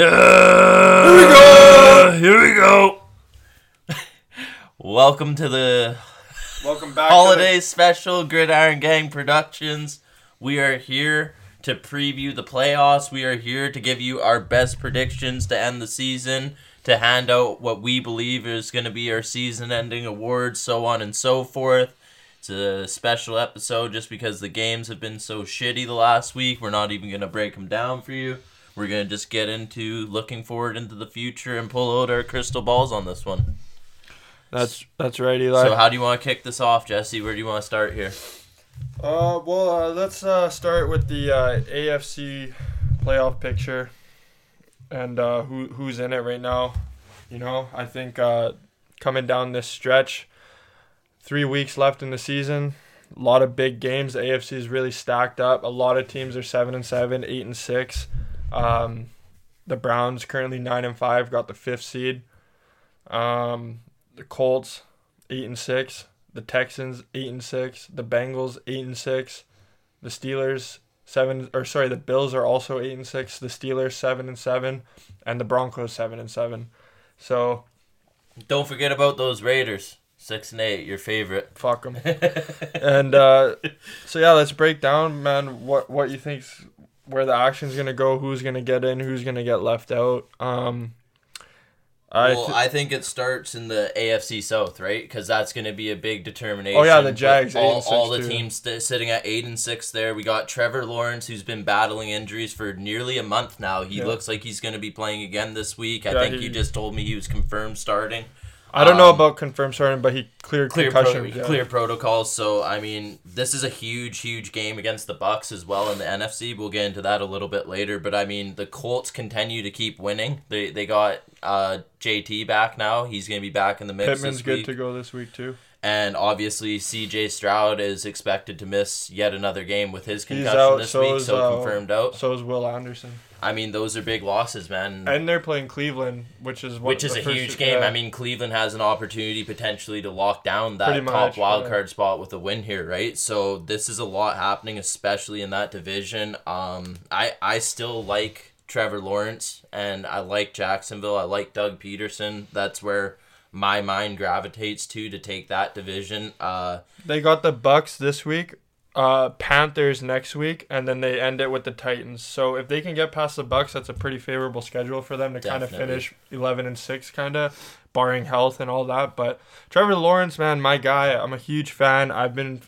Yeah. Here we go. Here we go. Welcome to the Welcome back. holiday special Gridiron Gang Productions. We are here to preview the playoffs. We are here to give you our best predictions to end the season, to hand out what we believe is going to be our season-ending awards, so on and so forth. It's a special episode just because the games have been so shitty the last week. We're not even going to break them down for you. We're going to just get into looking forward into the future and pull out our crystal balls on this one. That's that's right, Eli. So, how do you want to kick this off, Jesse? Where do you want to start here? uh, well, uh, let's uh, start with the uh, AFC playoff picture and uh, who who's in it right now. You know, I think uh, coming down this stretch, three weeks left in the season, a lot of big games. The AFC is really stacked up. A lot of teams are seven and seven, eight and six. Um, the Browns currently nine and five, got the fifth seed. Um, the Colts eight and six. The Texans eight and six. The Bengals eight and six. The Steelers seven or sorry, the Bills are also eight and six. The Steelers seven and seven, and the Broncos seven and seven. So Don't forget about those Raiders. Six and eight, your favorite. fuck them. and uh, so yeah, let's break down, man. What what you think's where the action's gonna go? Who's gonna get in? Who's gonna get left out? Um, I well, th- I think it starts in the AFC South, right? Because that's going to be a big determination. Oh, yeah, the Jags, All, six, all the too. teams st- sitting at eight and six there. We got Trevor Lawrence, who's been battling injuries for nearly a month now. He Yeah. looks like he's going to be playing again this week. I Yeah, think he- you just told me he was confirmed starting. I don't know um, about confirmed starting, but he cleared clear pro- concussion. yeah. clear protocols. So I mean, this is a huge, huge game against the Bucs as well in the NFC. We'll get into that a little bit later. But I mean, the Colts continue to keep winning. They they got uh, JT back now. He's going to be back in the mix Pittman's good to go this week too. And obviously, CJ Stroud is expected to miss yet another game with his concussion out. this So week, is so uh, confirmed out. So is Will Anderson, I mean, those are big losses, man. and they're playing Cleveland, which is which is a huge game. I mean, Cleveland has an opportunity potentially to lock down that Pretty top much, wild yeah. card spot with a win here, right? So this is a lot happening, especially in that division. Um, I I still like Trevor Lawrence and I like Jacksonville. I like Doug Pederson. That's where my mind gravitates to to take that division. Uh, They got the Bucs this week, uh, Panthers next week, and then they end it with the Titans. So if they can get past the Bucs, that's a pretty favorable schedule for them to kind of finish eleven and six, kind of barring health and all that. But Trevor Lawrence, man, my guy, I'm a huge fan. I've been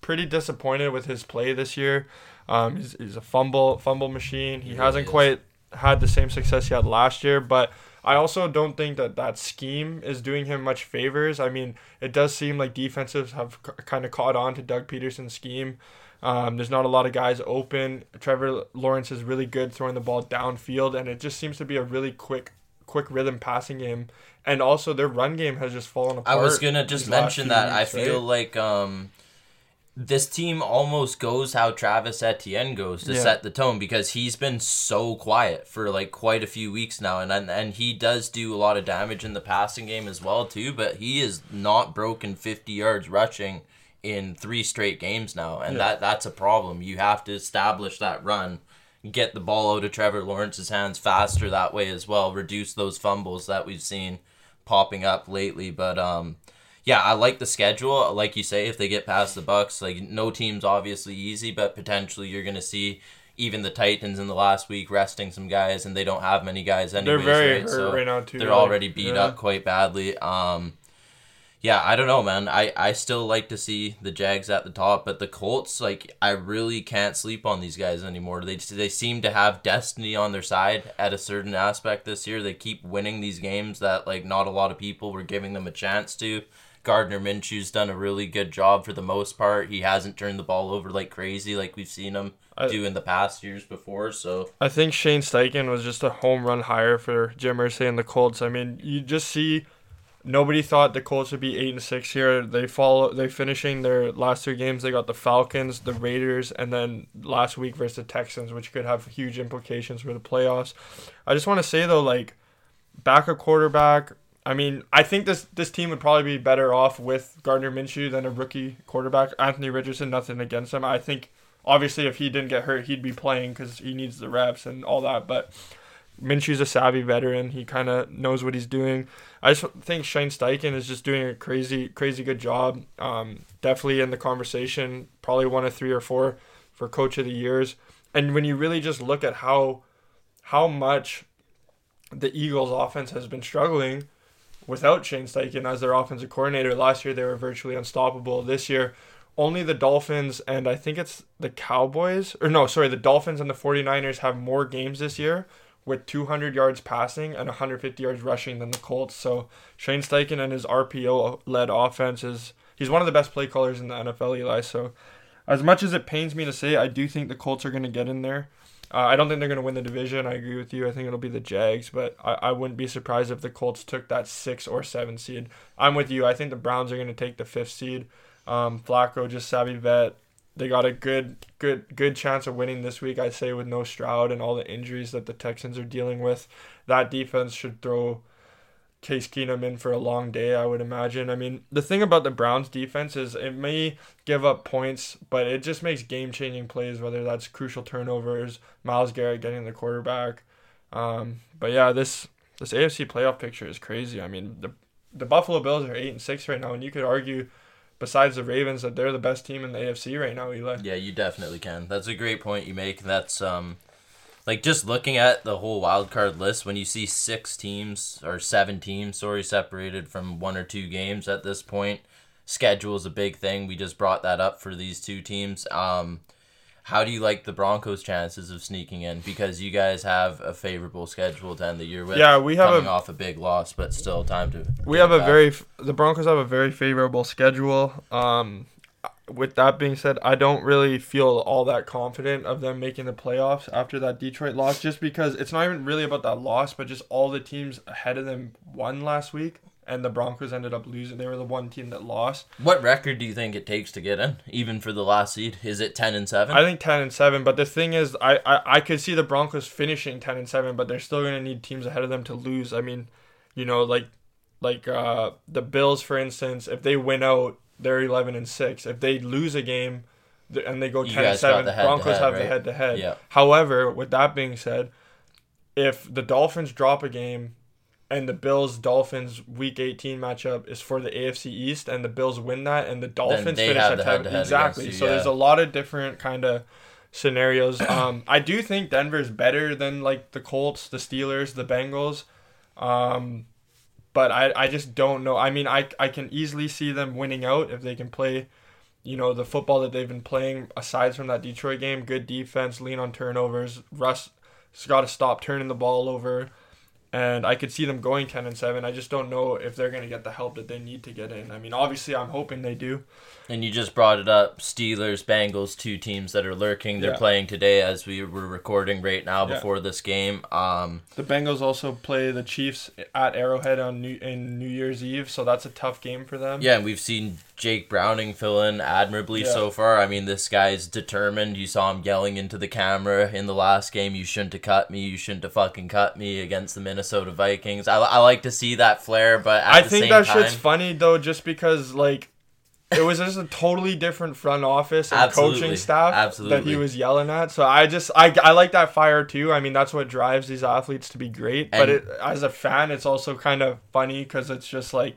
pretty disappointed with his play this year. Um, he's, he's a fumble fumble machine. He He hasn't really quite had the same success he had last year, but I also don't think that that scheme is doing him much favors. I mean, it does seem like defenses have c- kind of caught on to Doug Pederson's scheme. Um, there's not a lot of guys open. Trevor Lawrence is really good throwing the ball downfield, and it just seems to be a really quick, quick rhythm passing game. And also, their run game has just fallen apart. I was gonna just mention that. I feel right? like um, this team almost goes how Travis Etienne goes to Yeah. set the tone because he's been so quiet for like quite a few weeks now, and and, and he does do a lot of damage in the passing game as well too. But he is not broken fifty yards rushing in three straight games now, and Yeah. that that's a problem. You have to establish that run. Get the ball out of Trevor Lawrence's hands faster that way as well. Reduce those fumbles that we've seen popping up lately. But um, yeah, I like the schedule. Like you say, if they get past the Bucs, like no team's obviously easy, but potentially you're gonna see even the Titans in the last week resting some guys, and they don't have many guys anyways. they're very right? hurt So right now too. they're like, already beat yeah. up quite badly. Um, yeah, I don't know, man. I, I still like to see the Jags at the top, but the Colts, like, I really can't sleep on these guys anymore. They they seem to have destiny on their side at a certain aspect this year. They keep winning these games that like not a lot of people were giving them a chance to. Gardner Minshew's done a really good job for the most part. He hasn't turned the ball over like crazy like we've seen him I- do in the past years before. So I think Shane Steichen was just a home run hire for Jim Irsay and the Colts. I mean, you just see nobody thought the Colts would be eight and six here. They follow they finishing their last three games. They got the Falcons, the Raiders, and then last week versus the Texans, which could have huge implications for the playoffs. I just want to say though, like back a quarterback. I mean, I think this this team would probably be better off with Gardner Minshew than a rookie quarterback. Anthony Richardson, nothing against him. I think obviously if he didn't get hurt, he'd be playing because he needs the reps and all that. But Minshew's a savvy veteran. He kind of knows what he's doing. I just think Shane Steichen is just doing a crazy, crazy good job. Um, definitely in the conversation, probably one of three or four for coach of the years. And when you really just look at how how much the Eagles' offense has been struggling without Shane Steichen as their offensive coordinator. Last year they were virtually unstoppable. This year, only the Dolphins and I think it's the Cowboys or no, sorry, the Dolphins and the 49ers have more games this year with 200 yards passing and 150 yards rushing than the Colts. So Shane Steichen and his RPO led offense is he's one of the best play callers in the NFL, Eli. So as much as it pains me to say, I do think the Colts are going to get in there. Uh, I don't think they're going to win the division. I agree with you. I think it'll be the Jags, but I, I wouldn't be surprised if the Colts took that six or seven seed. I'm with you. I think the Browns are going to take the fifth seed. Um, Flacco, just savvy vet. They got a good, good, good chance of winning this week. I'd say with no Stroud and all the injuries that the Texans are dealing with, that defense should throw Case Keenum in for a long day, I would imagine. I mean, the thing about the Browns defense is it may give up points, but it just makes game changing plays, whether that's crucial turnovers, Myles Garrett getting the quarterback. Um, but yeah, this this AFC playoff picture is crazy. I mean, the the Buffalo Bills are eight and six right now, and you could argue, besides the Ravens, that they're the best team in the AFC right now. Eli. Yeah, you definitely can. That's a great point you make. That's um like just looking at the whole wild card list when you see six teams or seven teams sorry separated from one or two games at this point schedule is a big thing we just brought that up for these two teams um how do you like the Broncos' chances of sneaking in? Because you guys have a favorable schedule to end the year with. Yeah, we have coming a, off a big loss, but still time to. We have a back. very the Broncos have a very favorable schedule. Um, with that being said, I don't really feel all that confident of them making the playoffs after that Detroit loss, just because it's not even really about that loss, but just all the teams ahead of them won last week, and the Broncos ended up losing. They were the one team that lost. What record do you think it takes to get in, even for the last seed? Is it ten and seven? I think ten and seven, but the thing is, I I, I could see the Broncos finishing ten and seven, but they're still gonna need teams ahead of them to lose. I mean, you know, like like uh the Bills, for instance, if they win out they're 11 and 6. If they lose a game and they go 10 and 7, Broncos have the head to head. However, with that being said, if the Dolphins drop a game and the Bills Dolphins week 18 matchup is for the AFC East and the Bills win that and the Dolphins finish at 10 exactly. You, so yeah. there's a lot of different kind of scenarios. Um I do think Denver's better than like the Colts, the Steelers, the Bengals. Um but I, I just don't know. I mean, I, I can easily see them winning out if they can play, you know, the football that they've been playing aside from that Detroit game. Good defense, lean on turnovers. Russ has got to stop turning the ball over and I could see them going ten and seven. I just don't know if they're gonna get the help that they need to get in. I mean, obviously, I'm hoping they do. And you just brought it up: Steelers, Bengals, two teams that are lurking. They're yeah. playing today as we were recording right now before yeah. this game. Um, the Bengals also play the Chiefs at Arrowhead on New in New Year's Eve, so that's a tough game for them. Yeah, and we've seen Jake Browning fill in admirably yeah. so far. I mean, this guy's determined. You saw him yelling into the camera in the last game. You shouldn't have cut me. You shouldn't have fucking cut me against the Minnesota Vikings. I, I like to see that flair, but I think that time, shit's funny though, just because like it was just a totally different front office and Absolutely. coaching staff Absolutely. that he was yelling at. So I just I, I like that fire too. I mean that's what drives these athletes to be great. And but it, as a fan, it's also kind of funny because it's just like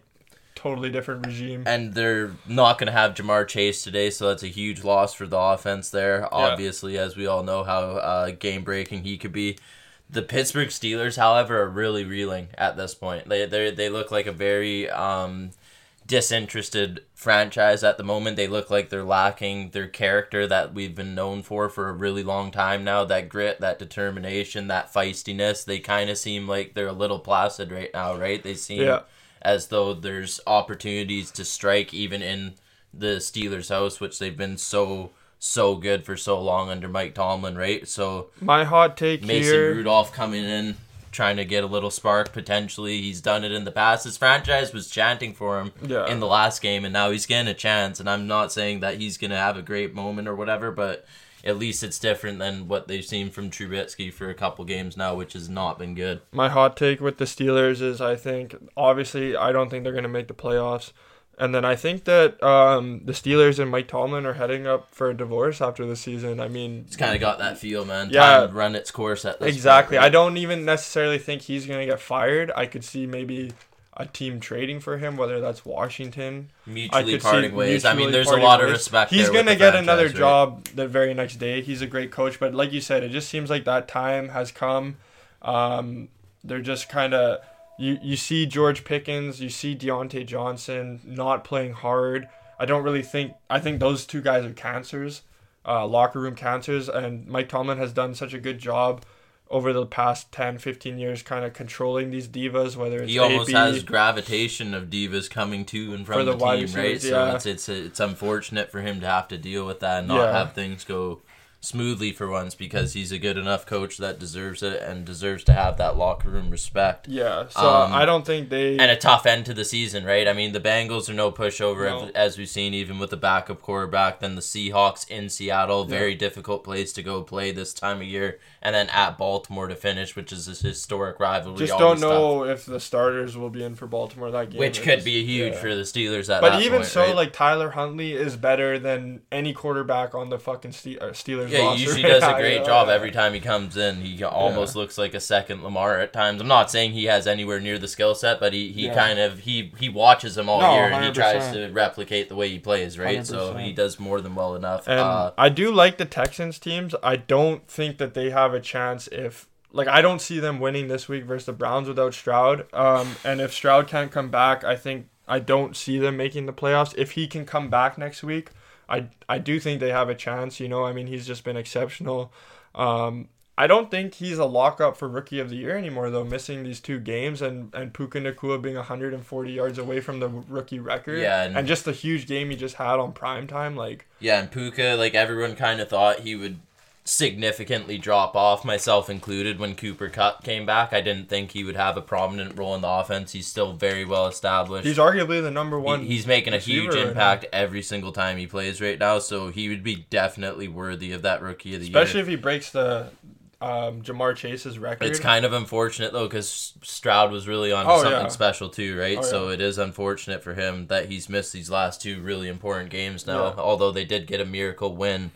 totally different regime. And they're not going to have Ja'Marr Chase today, so that's a huge loss for the offense there. Yeah. Obviously, as we all know how uh, game breaking he could be. The Pittsburgh Steelers, however, are really reeling at this point. They they they look like a very um, disinterested franchise at the moment. They look like they're lacking their character that we've been known for for a really long time now. That grit, that determination, that feistiness. They kind of seem like they're a little placid right now, right? They seem yeah. As though there's opportunities to strike even in the Steelers' house, which they've been so so good for so long under Mike Tomlin, right? So my hot take Mason here, Rudolph coming in trying to get a little spark potentially. He's done it in the past. His franchise was chanting for him yeah. in the last game, and now he's getting a chance. And I'm not saying that he's gonna have a great moment or whatever, but at least it's different than what they've seen from Trubisky for a couple games now, which has not been good. My hot take with the Steelers is I think obviously I don't think they're gonna make the playoffs. And then I think that um, the Steelers and Mike Tomlin are heading up for a divorce after the season. I mean, It's kind of got that feel, man. Yeah. Run its course at this exactly. point, I don't even necessarily think he's gonna get fired. I could see maybe a team trading for him, whether that's Washington. Mutually parting ways. I mean, mutually there's a lot of respect. He's gonna get franchise, another right? job the very next day. He's a great coach, but like you said, it just seems like that time has come. Um, they're just kind of you. You see George Pickens, you see Diontae Johnson not playing hard. I don't really think. I think those two guys are cancers, uh, locker room cancers, and Mike Tomlin has done such a good job over the past 10, 15 years, kind of controlling these divas, whether it's He almost AB, has gravitation of divas coming to and from the the, team, right? receivers, So yeah. it's it's it's unfortunate for him to have to deal with that and not Yeah. have things go smoothly for once because he's a good enough coach that deserves it and deserves to have that locker room respect. Yeah, so Um, I don't think they. And a tough end to the season, right? I mean, the Bengals are no pushover, No. as we've seen, even with the backup quarterback. Then the Seahawks in Seattle, very difficult place to go play this time of year. And then at Baltimore to finish, which is a historic rivalry. just don't know if the starters will be in for Baltimore that game. Which could be huge yeah. for the Steelers at But even point, so, right? like Tyler Huntley is better than any quarterback on the fucking Ste- Yeah, he usually does a great job every time he comes in. He almost looks like a second Lamar at times. I'm not saying he has anywhere near the skill set, but he, he Yeah. kind of he he watches him all No, year and he tries to replicate the way he plays, right? So 100%. he does more than well enough. And uh, I do like the Texans teams. I don't think that they have a chance if like I don't see them winning this week versus the Browns without Stroud. Um, and if Stroud can't come back, I think I don't see them making the playoffs. If he can come back next week, I I do think they have a chance. You know, I mean, he's just been exceptional. Um, I don't think he's a lockup for rookie of the year anymore, though. Missing these two games and and Puka Nacua being 140 yards away from the rookie record, Yeah, and- and just the huge game he just had on prime time, like. yeah, and Puka, like everyone kind of thought he would significantly drop off, myself included, when Cooper Kupp came back. I didn't think he would have a prominent role in the offense. He's still very well established. He's arguably the number He- one. he's making a huge right impact every single time he plays right now, so he would be definitely worthy of that rookie of the especially year. Especially if he breaks the um, Ja'Marr Chase's record. It's kind of unfortunate though, because Stroud was really on Oh, something yeah. special too, right? Oh, So yeah. it is unfortunate for him that he's missed these last two really important games now. Yeah. Although they did get a miracle win.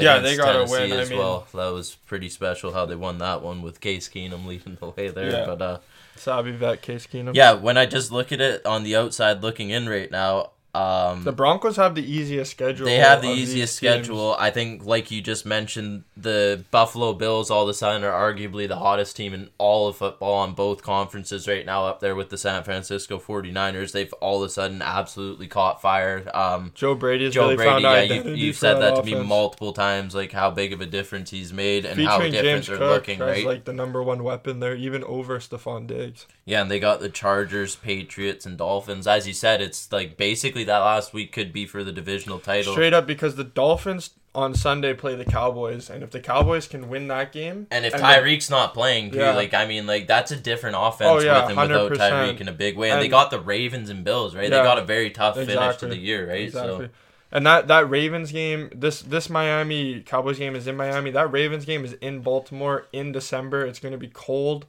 Yeah, they got a Tennessee win, I as mean- well. That was pretty special how they won that one with Case Keenum leading the way there. Yeah. But uh, Savvy vet Case Keenum. yeah, when I just look at it on the outside looking in right now, um, The Broncos have the easiest schedule. They have the easiest schedule. I think, like you just mentioned, the Buffalo Bills all of a sudden are arguably the hottest team in all of football on both conferences right now, up there with the San Francisco 49ers. They've all of a sudden absolutely caught fire. Um, Joe Brady has Joe really Brady, found yeah, you, you've said that to me multiple times, like how big of a difference he's made and how Featuring different James they're Cook looking, right? like the number one weapon there, even over Stefon Diggs. Yeah, and they got the Chargers, Patriots, and Dolphins. As you said, it's like basically that last week could be for the divisional title. Straight up, because the Dolphins on Sunday play the Cowboys, and if the Cowboys can win that game, And if Tyreek's not playing, too, Yeah. like I mean, like that's a different offense Oh, yeah, with and without 100%. Tyreek in a big way. And, they got the Ravens and Bills, right? Yeah. they got a very tough finish to the year, right? Exactly. So And that, that Ravens game, this this Miami Cowboys game is in Miami. That Ravens game is in Baltimore in December. It's going to be cold.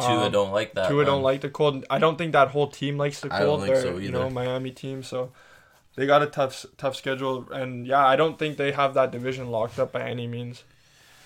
Tua Um, don't like that. Tua man. don't like the cold. I don't think that whole team likes the cold. I don't think They're, so You know. Miami team, so they got a tough tough schedule. And yeah, I don't think they have that division locked up by any means.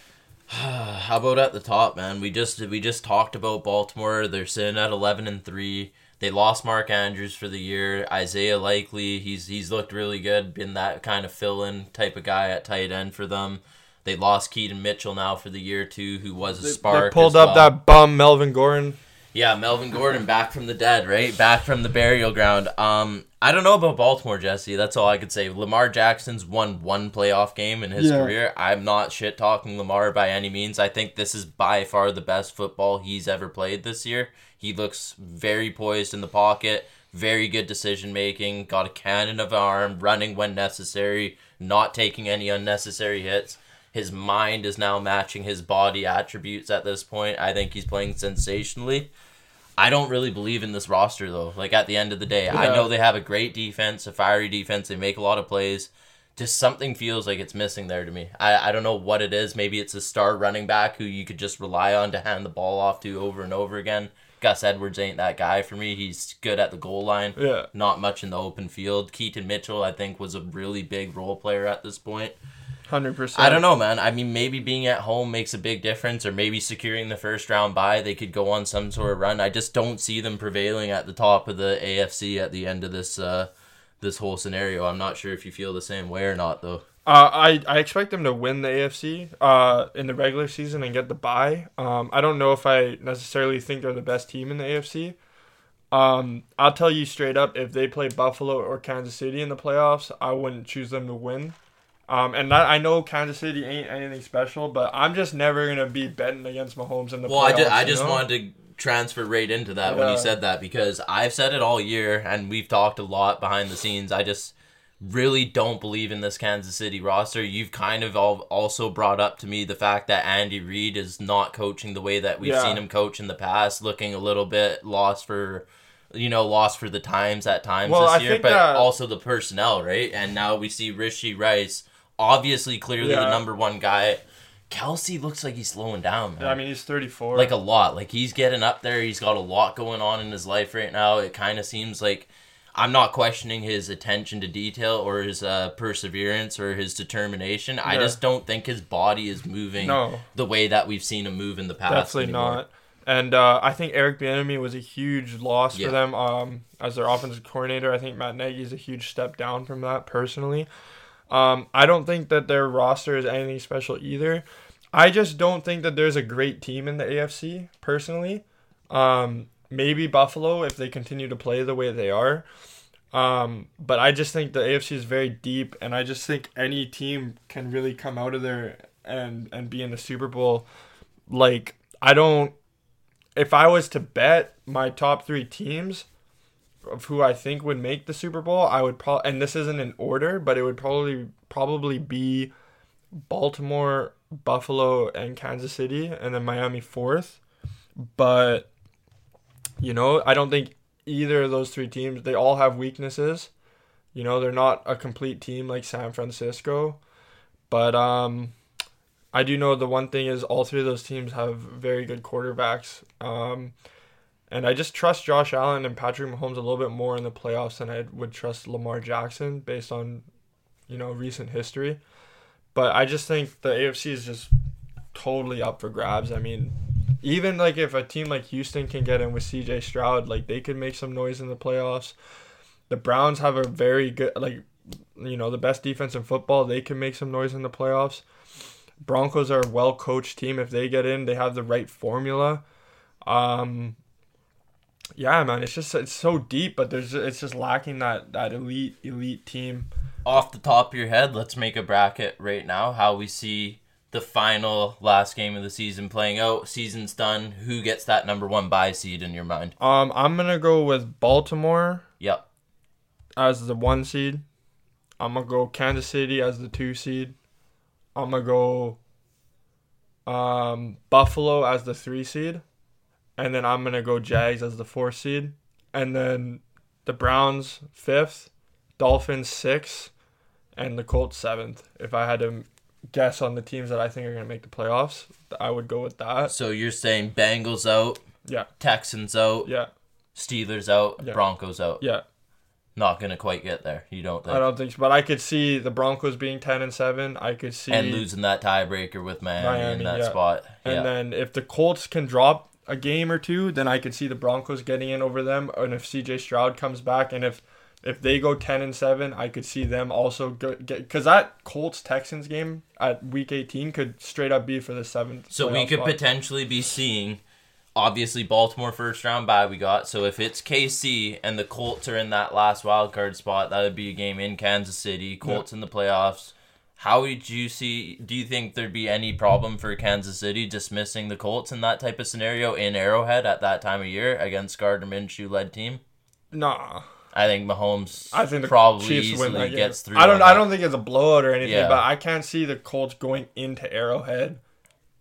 How about at the top, man? We just we just talked about Baltimore. They're sitting at eleven and three. They lost Mark Andrews for the year. Isaiah Likely, he's he's looked really good. Been that kind of fill-in type of guy at tight end for them. They lost Keaton Mitchell now for the year too, who was a They, spark. they pulled up well. that bum Melvin Gordon. Yeah, Melvin Gordon back from the dead, right? Back from the burial ground. Um, I don't know about Baltimore, Jesse. That's all I could say. Lamar Jackson's won one playoff game in his Yeah. career. I'm not shit talking Lamar by any means. I think this is by far the best football he's ever played this year. He looks very poised in the pocket, very good decision making, got a cannon of arm, running when necessary, not taking any unnecessary hits. His mind is now matching his body attributes at this point. I think he's playing sensationally. I don't really believe in this roster though. Like at the end of the day, I know they have a great defense, a fiery defense. They make a lot of plays. Just something feels like it's missing there to me. I, I don't know what it is. Maybe it's a star running back who you could just rely on to hand the ball off to over and over again. Gus Edwards ain't that guy for me. He's good at the goal line, Yeah. not much in the open field. Keaton Mitchell, I think, was a really big role player at this point. Hundred percent. I don't know, man. I mean, maybe being at home makes a big difference, or maybe securing the first round bye, they could go on some sort of run. I just don't see them prevailing at the top of the AFC at the end of this uh, this whole scenario. I'm not sure if you feel the same way or not, though. Uh, I, I expect them to win the AFC uh, in the regular season and get the bye. Um, I don't know if I necessarily think they're the best team in the AFC. Um, I'll tell you straight up, if they play Buffalo or Kansas City in the playoffs, I wouldn't choose them to win. Um, and that, I know Kansas City ain't anything special, but I'm just never gonna be betting against Mahomes in the Well, playoffs. I just, I just know? wanted to transfer right into that when you said that because I've said it all year and we've talked a lot behind the scenes. I just really don't believe in this Kansas City roster. You've kind of all also brought up to me the fact that Andy Reid is not coaching the way that we've Yeah. seen him coach in the past, looking a little bit lost for you know, lost for the times at times Well, this I year, but that- also the personnel, right? And now we see Rashee Rice, obviously clearly the number one guy. Kelce looks like he's slowing down. Man Yeah, I mean he's 34. like a lot. Like he's getting up there. He's got a lot going on in his life right now. It kind of seems like I'm not questioning his attention to detail or his uh, perseverance or his determination. I just don't think his body is moving No. the way that we've seen him move in the past. Definitely anymore. not. And uh, I think Eric Bieniemy was a huge loss Yeah. for them um, as their offensive coordinator. I think Matt Nagy is a huge step down from that personally. Um, I don't think that their roster is anything special either. I just don't think that there's a great team in the AFC personally. Um, maybe Buffalo if they continue to play the way they are. Um, but I just think the AFC is very deep, and I just think any team can really come out of there and and be in the Super Bowl. Like I don't. If I was to bet my top three teams of who I think would make the Super Bowl, I would probably, and this isn't in order, but it would probably probably be Baltimore, Buffalo, and Kansas City, and then Miami fourth. But you know, I don't think either of those three teams. They all have weaknesses. You know, they're not a complete team like San Francisco. But um, I do know the one thing is all three of those teams have very good quarterbacks. Um, and I just trust Josh Allen and Patrick Mahomes a little bit more in the playoffs than I would trust Lamar Jackson based on, you know, recent history. But I just think the AFC is just totally up for grabs. I mean, even like if a team like Houston can get in with CJ Stroud, like they could make some noise in the playoffs. The Browns have a very good like you know, the best defense in football, they can make some noise in the playoffs. Broncos are a well coached team. If they get in, they have the right formula. Um yeah, man, it's just it's so deep, but there's it's just lacking that that elite elite team. Off the top of your head, let's make a bracket right now. How we see the final last game of the season playing out. Season's done. Who gets that number one buy seed in your mind? Um, I'm gonna go with Baltimore Yep. as the one seed. I'm gonna go Kansas City as the two seed. I'm gonna go um, Buffalo as the three seed, and then I'm gonna go Jags as the four seed, and then the Browns fifth, Dolphins sixth, and the Colts seventh. If I had to guess on the teams that I think are gonna make the playoffs, I would go with that. So you're saying Bengals out, Yeah, Texans out, yeah, Steelers out, Yeah. Broncos out. yeah. Not gonna quite get there. You don't think? I don't think so, but I could see the Broncos being ten and seven. I could see and losing that tiebreaker with Miami, Miami, in that yeah. spot. And yeah. then if the Colts can drop a game or two, then I could see the Broncos getting in over them. And if CJ Stroud comes back, and if if they go ten and seven, I could see them also go, get because that Colts Texans game at Week eighteen could straight up be for the seventh. So we could spot. potentially be seeing, obviously Baltimore first round bye we got. So if it's KC and the Colts are in that last wild card spot, that would be a game in Kansas City. Colts in the playoffs. How would you see? Do you think there'd be any problem for Kansas City dismissing the Colts in that type of scenario in Arrowhead at that time of year against Gardner Minshew led team? Nah, I think Mahomes I think the probably Chiefs win easily game. gets through. I don't. I don't think it's a blowout or anything, Yeah. but I can't see the Colts going into Arrowhead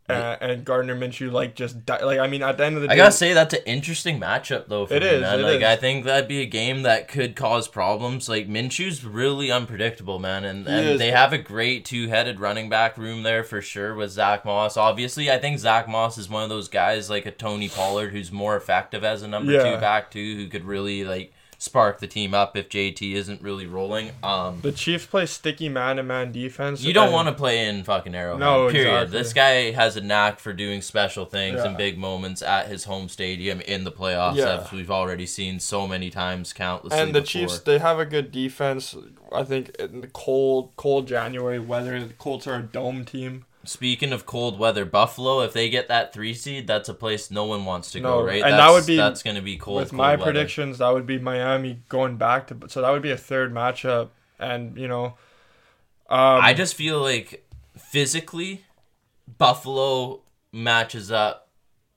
and, and Gardner Minshew like just di- like I mean at the end of the day I gotta say that's an interesting matchup though. For It me, is, man. it like is. I think that'd be a game that could cause problems. Like Minshew's really unpredictable, man, and, and they have a great two-headed running back room there for sure with Zach Moss. Obviously, I think Zach Moss is one of those guys like a Tony Pollard who's more effective as a number Yeah. two back too, who could really like spark the team up if JT isn't really rolling. Um, the Chiefs play sticky man to man defense. you don't want to play in fucking Arrowhead. No, period. exactly. This guy has a knack for doing special things Yeah. and big moments at his home stadium in the playoffs, Yeah. as we've already seen so many times, countless. And the before. Chiefs, they have a good defense. I think in the cold, cold January weather, the Colts are a dome team. Speaking of cold weather, Buffalo, if they get that three seed, that's a place no one wants to No, go, right? and that would be- that's going to be cold. With cold my weather. predictions, that would be Miami going back to. So that would be a third matchup, and you know, um, I just feel like physically, Buffalo matches up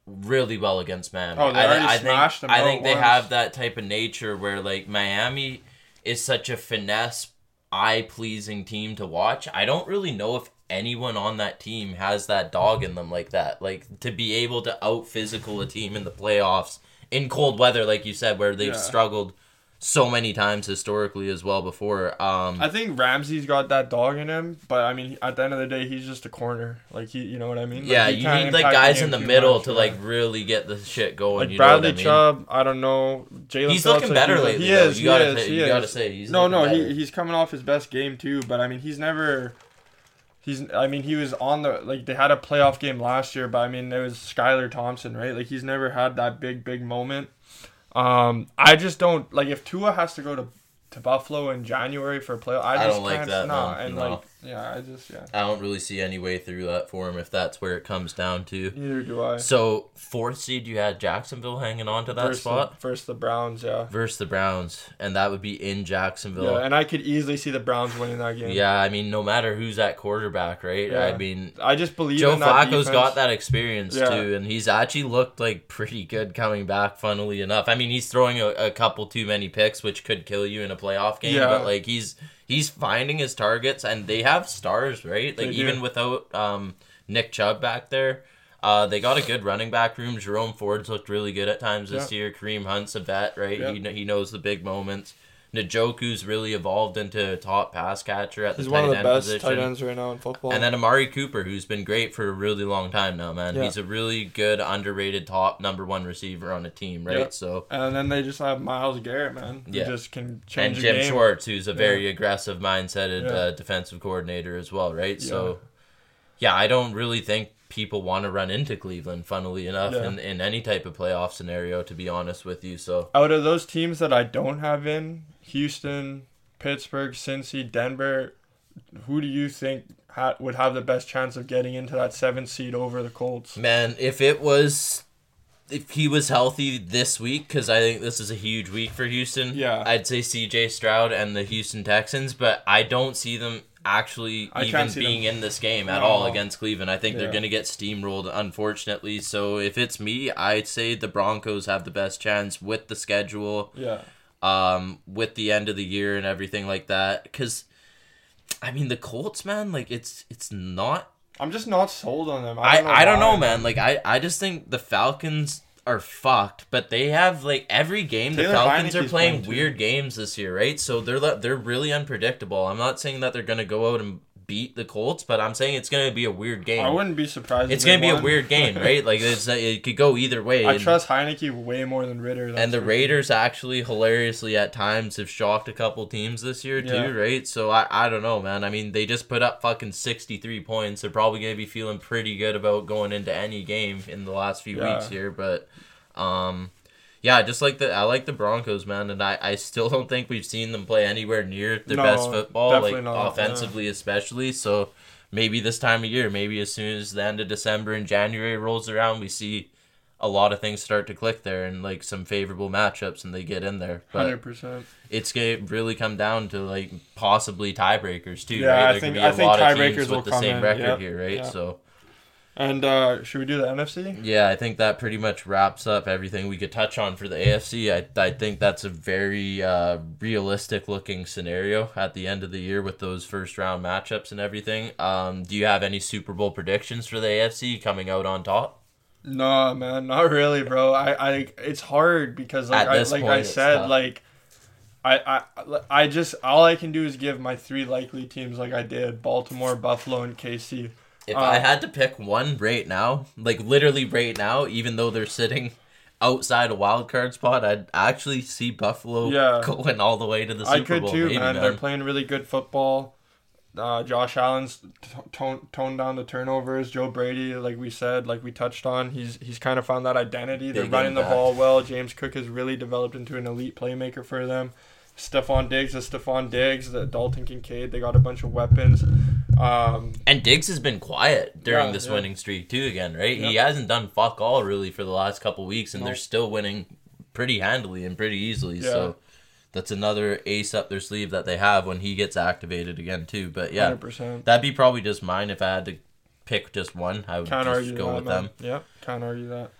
really well against Miami. Oh, they I, already I smashed think, them I think they once. have that type of nature where like Miami is such a finesse, eye pleasing team to watch. I don't really know if anyone on that team has that dog in them like that. Like to be able to out physical a team in the playoffs in cold weather, like you said, where they've Yeah. struggled so many times historically as well before. Um I think Ramsey's got that dog in him, but I mean, at the end of the day, he's just a corner. Like he, you know what I mean? Like, Yeah, you need like guys in the middle much, to yeah. like really get the shit going. Like you Bradley I mean? Chubb, I don't know. Jaelan He's Phillips, looking better he's- lately. He though. is. You he gotta, is, you is. gotta say he's no, no, he, he's coming off his best game too. But I mean, he's never. He's. I mean, he was on the like they had a playoff game last year, but I mean, it was Skylar Thompson, right? Like he's never had that big, big moment. Um, I just don't like if Tua has to go to to Buffalo in January for a playoff. I I just don't like can't, that, Nah, man. and No. like yeah, I just yeah. I don't really see any way through that for him if that's where it comes down to. Neither do I. So fourth seed, you had Jacksonville hanging on to that First spot first the Browns, yeah. versus the Browns, and that would be in Jacksonville. Yeah, and I could easily see the Browns winning that game. Yeah, I mean, no matter who's at quarterback, right? Yeah. I mean, I just believe Joe that Flacco's defense. got that experience Yeah. too, and he's actually looked like pretty good coming back. Funnily enough, I mean, he's throwing a, a couple too many picks, which could kill you in a playoff game. Yeah. But like he's he's finding his targets, and they have stars, right? Like even without um, Nick Chubb back there. Uh, they got a good running back room. Jerome Ford's looked really good at times this year. Kareem Hunt's a vet, right? Yeah. He, he knows the big moments. Njoku's really evolved into a top pass catcher at the He's tight one of the end best position. tight ends right now in football. And then Amari Cooper, who's been great for a really long time now, man. Yeah. He's a really good, underrated top number one receiver on a team, right? Yeah. So And then they just have Myles Garrett, man. Who Yeah. just can change the Jim game. Schwartz, who's a very aggressive, mindseted Yeah. uh, defensive coordinator as well, right? So yeah, I don't really think people want to run into Cleveland, funnily enough, Yeah. in, in any type of playoff scenario, to be honest with you. So Out of those teams that I don't have in, Houston, Pittsburgh, Cincy, Denver, who do you think ha- would have the best chance of getting into that seventh seed over the Colts? Man, if it was, if he was healthy this week, because I think this is a huge week for Houston. Yeah. I'd say C.J. Stroud and the Houston Texans, but I don't see them actually I even being in this game at No. all against Cleveland. I think they're gonna get steamrolled, unfortunately. So if it's me, I'd say the Broncos have the best chance with the schedule, Yeah. Um, with the end of the year and everything like that. Because, I mean, the Colts, man, like it's it's not I'm just not sold on them. I, don't know I don't know, man. Like I, I just think the Falcons are fucked, but they have like every game the Taylor Falcons are playing playing, weird games this year, right? So they're they're really unpredictable. I'm not saying that they're gonna go out and beat the Colts, but I'm saying it's gonna be a weird game. I wouldn't be surprised. it's gonna be a weird game, right? Like it's it could go either way. I and- trust Heinicke way more than Ridder. and the Raiders actually hilariously at times have shocked a couple teams this year too, Yeah. right? So I, I don't know, man. I mean, they just put up fucking 63 points. They're probably going to be feeling pretty good about going into any game in the last few Yeah. weeks here, but um yeah, just like the I like the Broncos, man, and I, I still don't think we've seen them play anywhere near their No, best football, like not, offensively especially. So maybe this time of year, maybe as soon as the end of December and January rolls around, we see a lot of things start to click there and like some favorable matchups and they get in there. But Hundred percent. it's gonna really come down to like possibly tiebreakers too, Yeah, right? I There think- could be a I think lot of tiebreakers will with the come same in, record yep, here, right? yeah. So And uh, should we do the NFC? Yeah, I think that pretty much wraps up everything we could touch on for the AFC. I, I think that's a very uh, realistic looking scenario at the end of the year with those first round matchups and everything. Um, do you have any Super Bowl predictions for the AFC coming out on top? No, man, not really, bro. I, I it's hard because like At I like I said, like I, I I just all I can do is give my three likely teams like I did Baltimore, Buffalo, and KC. If Uh, I had to pick one right now, like literally right now, even though they're sitting outside a wild card spot, I'd actually see Buffalo Yeah. going all the way to the Super I could Bowl. too, maybe, man. man. They're playing really good football. Uh, Josh Allen's t- tone toned down the turnovers. Joe Brady, like we said, like we touched on, he's he's kind of found that identity. They're Big running the ball well. James Cook has really developed into an elite playmaker for them. Stefon Diggs is Stefon Diggs. The Dalton Kincaid, they got a bunch of weapons. Um, And Diggs has been quiet during Yeah, this yeah. winning streak too. Again, right? He hasn't done fuck all really for the last couple weeks, and No. they're still winning pretty handily and pretty easily. Yeah. So that's another ace up their sleeve that they have when he gets activated again too. But yeah, 100%. that'd be probably just mine if I had to pick just one. I would Can't just go that, with man. them. Yep, can't argue that.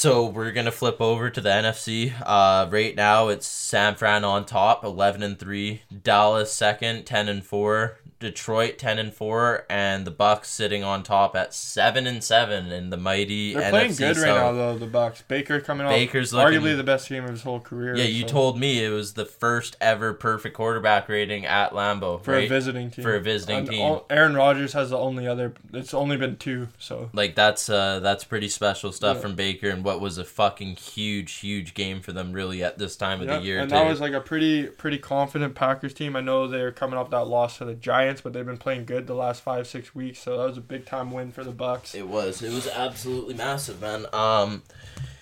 So we're gonna flip over to the NFC. Uh, right now it's San Fran on top, eleven and three. Dallas second, ten and four. Detroit ten and four, and the Bucs sitting on top at seven and seven in the mighty They're NFC playing good right now, though. The Bucs. Baker coming off. Baker's looking- arguably the best game of his whole career. Yeah, you so- told me it was the first ever perfect quarterback rating at Lambeau, for right? a visiting team. For a visiting And team. all- Aaron Rodgers has the only other. It's only been two. So like that's uh that's pretty special stuff Yeah. from Baker and what was a fucking huge huge game for them really at this time of yeah, the year and too. that was like a pretty pretty confident Packers team. I know they're coming off that loss to the Giants, but they've been playing good the last five six weeks. So that was a big time win for the Bucs. It was. It was absolutely massive, man. Um,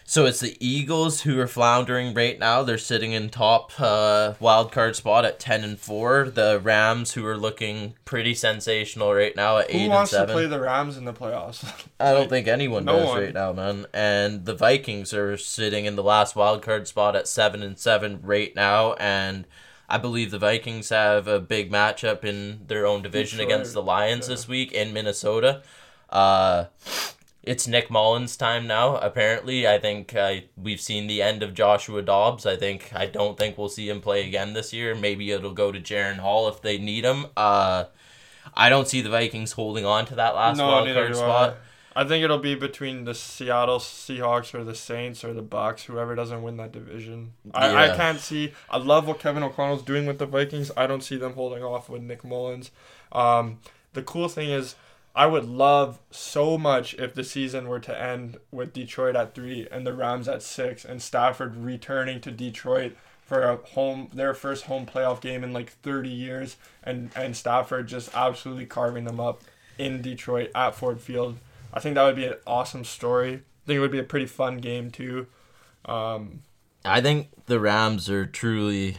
so it's the Eagles who are floundering right now. They're sitting in top uh, wild card spot at ten and four. The Rams who are looking pretty sensational right now at Who eight and seven. Who wants to play the Rams in the playoffs? I don't think anyone No does one. right now, man. And the Vikings are sitting in the last wild card spot at seven and seven right now, and I believe the Vikings have a big matchup in their own division Detroit, against the Lions yeah. this week in Minnesota. Uh, it's Nick Mullens' time now. Apparently, I think uh, we've seen the end of Joshua Dobbs. I think I don't think we'll see him play again this year. Maybe it'll go to Jaren Hall if they need him. Uh, I don't see the Vikings holding on to that last wild card spot. I. Think it'll be between the Seattle Seahawks or the Saints or the Bucs, whoever doesn't win that division. I, I can't see. I love what Kevin O'Connell's doing with the Vikings. I don't see them holding off with Nick Mullens. Um, the cool thing is, I would love so much if the season were to end with Detroit at three and the Rams at six, and Stafford returning to Detroit for a home their first home playoff game in like 30 years, and and Stafford just absolutely carving them up in Detroit at Ford Field. I think that would be an awesome story. I think it would be a pretty fun game too. Um, I think the Rams are truly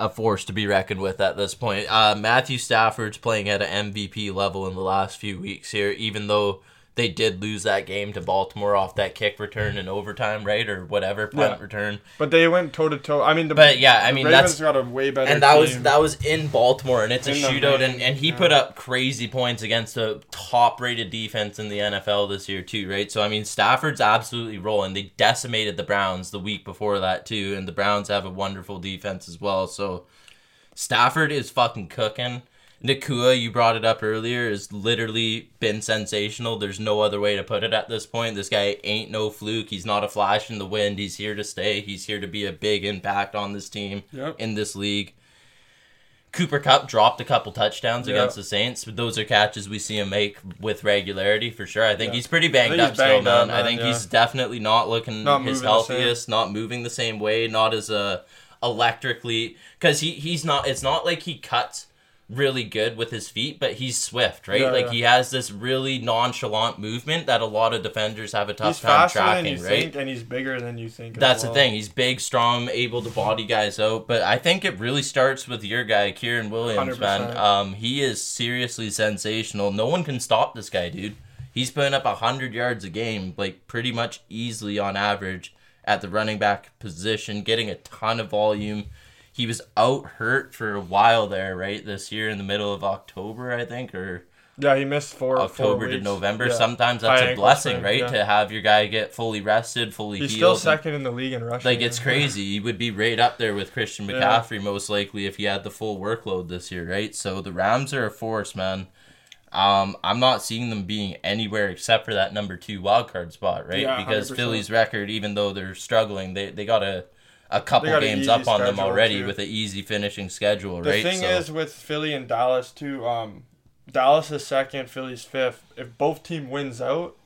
a force to be reckoned with at this point. Uh, Matthew Stafford's playing at an MVP level in the last few weeks here, even though they did lose that game to Baltimore off that kick return in overtime, right, or whatever punt Yeah. return. but they went toe to toe. I mean, the, But yeah, I mean Ravens that's got a way better. and that was that was in Baltimore, and it's a In the shootout, and, and he yeah. put up crazy points against a top-rated defense in the NFL this year too, right? So I mean, Stafford's absolutely rolling. They decimated the Browns the week before that too, and the Browns have a wonderful defense as well. So Stafford is fucking cooking. Nacua, you brought it up earlier, has literally been sensational. There's no other way to put it at this point. This guy ain't no fluke. He's not a flash in the wind. He's here to stay. He's here to be a big impact on this team Yep. in this league. Cooper Kupp dropped a couple touchdowns Yeah. against the Saints, but those are catches we see him make with regularity for sure. I think Yeah. he's pretty banged up still, banged man. I think yeah. he's definitely not looking Not his moving the same. healthiest, not moving the same way, not as a electrically because he he's not. It's not like he cuts really good with his feet, but he's swift, right? Yeah, like yeah. he has this really nonchalant movement that a lot of defenders have a tough he's time tracking, right? think, and he's bigger than you think. That's the thing. He's big, strong, able to body guys out. But I think it really starts with your guy, Kyren Williams, man. 100%. Um, he is seriously sensational. No one can stop this guy, dude. He's putting up hundred yards a game, like pretty much easily on average at the running back position, getting a ton of volume. He was out hurt for a while there, right? This year in the middle of October, I think, or Yeah, he missed four four October to. November. Yeah. Sometimes High that's a blessing, right? yeah. To have your guy get fully rested, fully He's still healed. second in the league in rushing. Like it's crazy. He would be right up there with Christian Yeah. McCaffrey most likely if he had the full workload this year, right? So the Rams are a force, man. Um, I'm not seeing them being anywhere except for that number two wild card spot, right? Yeah, because 100%. Philly's record, even though they're struggling, they they got a couple games up on them already too. with an easy finishing schedule, The right? The thing so, is with Philly and Dallas too. Um, Dallas is second, Philly's fifth. If both team wins out,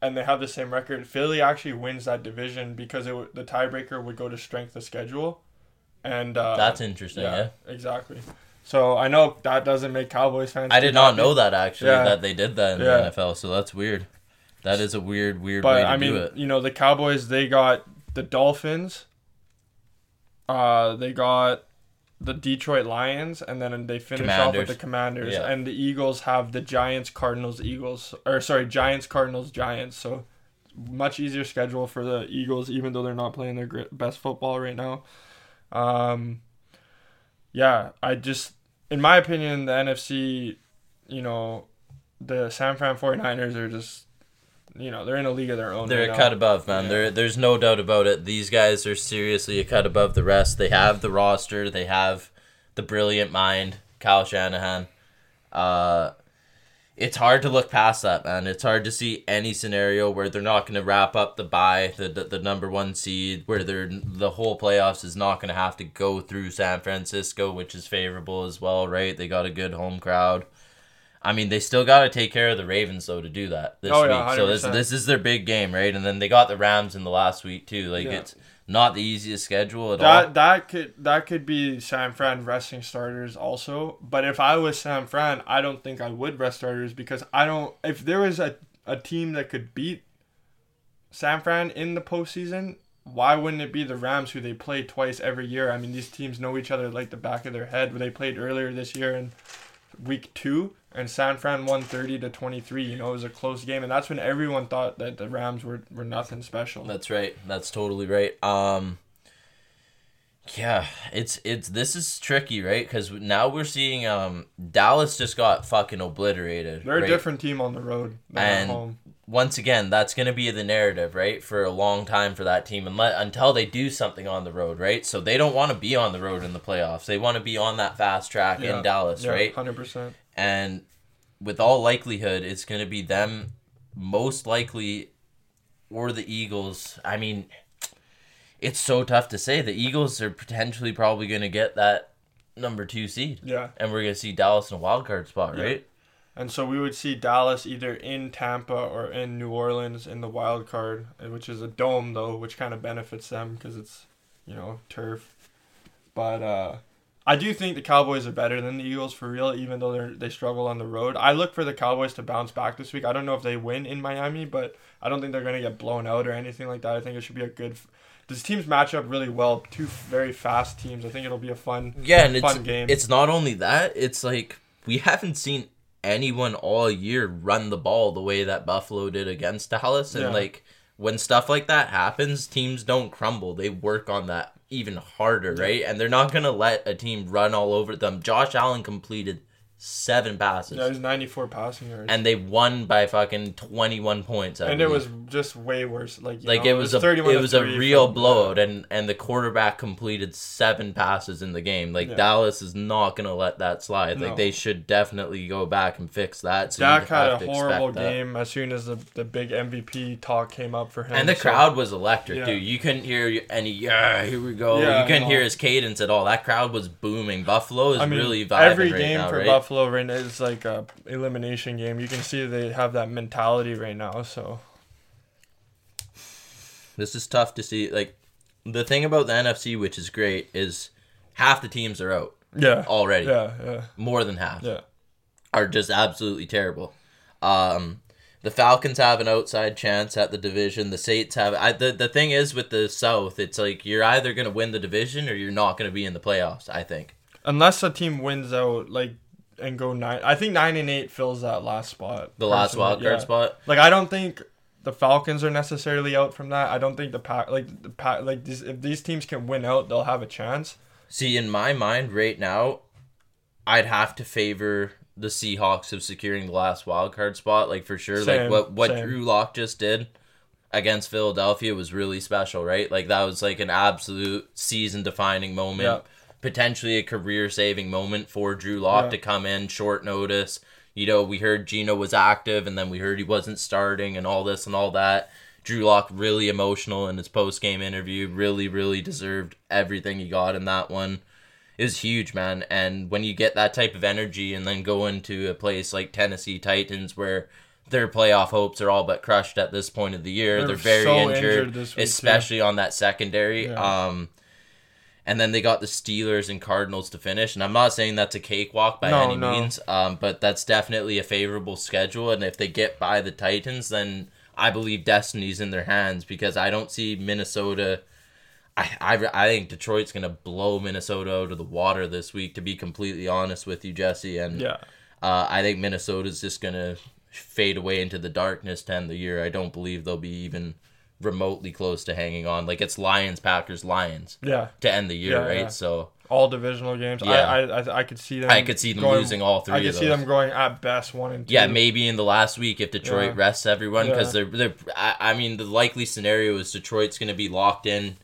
and they have the same record, Philly actually wins that division because it would the tiebreaker would go to strength of schedule, and uh, that's interesting. Yeah, exactly. So I know that doesn't make Cowboys fans. I did not happy, know that actually Yeah. that they did that in Yeah. the NFL. So that's weird. That is a weird, weird But way to I do mean, it. you know, the Cowboys they got the Dolphins. Uh, they got the Detroit Lions, and then they finish off with the Commanders, Yeah. and the Eagles have the Giants, Cardinals, Eagles, or sorry, Giants, Cardinals, Giants. So much easier schedule for the Eagles, even though they're not playing their best football right now. Um, yeah, I just, in my opinion, the NFC, you know, the San Fran 49ers are just, you know, they're in a league of their own. They're right a now. cut above, man. Yeah. There, there's no doubt about it. These guys are seriously a cut above the rest. They have the roster. They have the brilliant mind, Kyle Shanahan. Uh, it's hard to look past that, man. It's hard to see any scenario where they're not going to wrap up the bye, the, the the number one seed, where they're the whole playoffs is not going to have to go through San Francisco, which is favorable as well, right? They got a good home crowd. I mean, they still got to take care of the Ravens though to do that this Oh, yeah, week. So this 100%. this is their big game, right? And then they got the Rams in the last week too. Like Yeah. it's not the easiest schedule at all. That that could that could be San Fran resting starters also. But if I was San Fran, I don't think I would rest starters because I don't. If there was a, a team that could beat San Fran in the postseason, why wouldn't it be the Rams who they play twice every year? I mean, these teams know each other like the back of their head. When they played earlier this year in week two, and San Fran won thirty to twenty three. You know, it was a close game, and that's when everyone thought that the Rams were, were nothing special. That's right. That's totally right. Um yeah, it's it's this is tricky, right? Cuz now we're seeing um Dallas just got fucking obliterated. They're right? a different team on the road than And- at home. Once again, that's going to be the narrative, right? For a long time for that team and let, until they do something on the road, right? So they don't want to be on the road in the playoffs. They want to be on that fast track Yeah. in Dallas, Yeah, right? Hundred percent. And with all likelihood, it's going to be them most likely or the Eagles. I mean, it's so tough to say. The Eagles are potentially probably going to get that number 2 seed. Yeah, And we're going to see Dallas in a wild card spot, Yeah. right? And so we would see Dallas either in Tampa or in New Orleans in the wild card, uh, which is a dome though, which kind of benefits them because it's you know turf. But uh, I do think the Cowboys are better than the Eagles for real, even though they they struggle on the road. I look for the Cowboys to bounce back this week. I don't know if they win in Miami, but I don't think they're gonna get blown out or anything like that. I think it should be a good. f- These teams match up really well. Two very fast teams. I think it'll be a fun. Yeah, and it's Fun game. it's not only that, it's like we haven't seen anyone all year run the ball the way that Buffalo did against Dallas and Yeah. like when stuff like that happens, teams don't crumble. They work on that even harder, right? And they're not going to let a team run all over them. Josh Allen completed 7 passes Yeah, it was 94 passing yards. and they won by fucking 21 points. I and it was just way worse. Like you like know, it was, a 31 it was a real from- blowout and and the quarterback completed seven passes in the game like Yeah. dallas is not gonna let that slide like No. they should definitely go back and fix that so Dak had a horrible game as soon as the, the big MVP talk came up for him. and the so- crowd was electric Yeah. dude you couldn't hear any yeah here we go Yeah, you couldn't no. hear his cadence at all that crowd was booming buffalo is I mean, really vibing every right game now for right Buffalo right now is like a elimination game. You can see they have that mentality right now. So this is tough to see like the thing about the nfc which is great is half the teams are out yeah, already yeah, yeah, more than half yeah. are just absolutely terrible. Um, the Falcons have an outside chance at the division. The Saints have. I, the the thing is with the South, it's like you're either gonna win the division or you're not gonna be in the playoffs. I think. Unless a team wins out, like and go nine. I think nine and eight fills that last spot. The last wild card yeah. spot. Like I don't think the Falcons are necessarily out from that. I don't think the pack like the pack like these, if these teams can win out, they'll have a chance. See, in my mind right now, I'd have to favor the Seahawks of securing the last wild card spot. Like for sure, Same, like what what same. Drew Lock just did against Philadelphia was really special, right? Like that was like an absolute season defining moment. Yeah. Potentially a career saving moment for Drew Lock Yeah. to come in short notice. You know, we heard Gino was active and then we heard he wasn't starting and all this and all that. Drew Lock really emotional in his post game interview. Really, really deserved everything he got in that one. Is huge, man. And when you get that type of energy and then go into a place like Tennessee Titans where their playoff hopes are all but crushed at this point of the year, They're they're, very so injured, injured week, too. especially on that secondary. Yeah. Um, and then they got the Steelers and Cardinals to finish. And I'm not saying that's a cakewalk by No, any no. means, um, but that's definitely a favorable schedule. And if they get by the Titans, then I believe destiny's in their hands because I don't see Minnesota. I, I, I think Detroit's going to blow Minnesota out of the water this week, to be completely honest with you, Jesse. And Yeah. uh, I think Minnesota's just going to fade away into the darkness to end the year. I don't believe they'll be even remotely close to hanging on. Like it's Lions, Packers, Lions Yeah. to end the year, Yeah, right? yeah. So All divisional games. Yeah. I, I I could see them. I could see them going- losing all three I could see them going at best one and two. yeah, maybe in the last week if Detroit Yeah. rests everyone because they're they're. I, I mean, the likely scenario is Detroit's going to be locked in,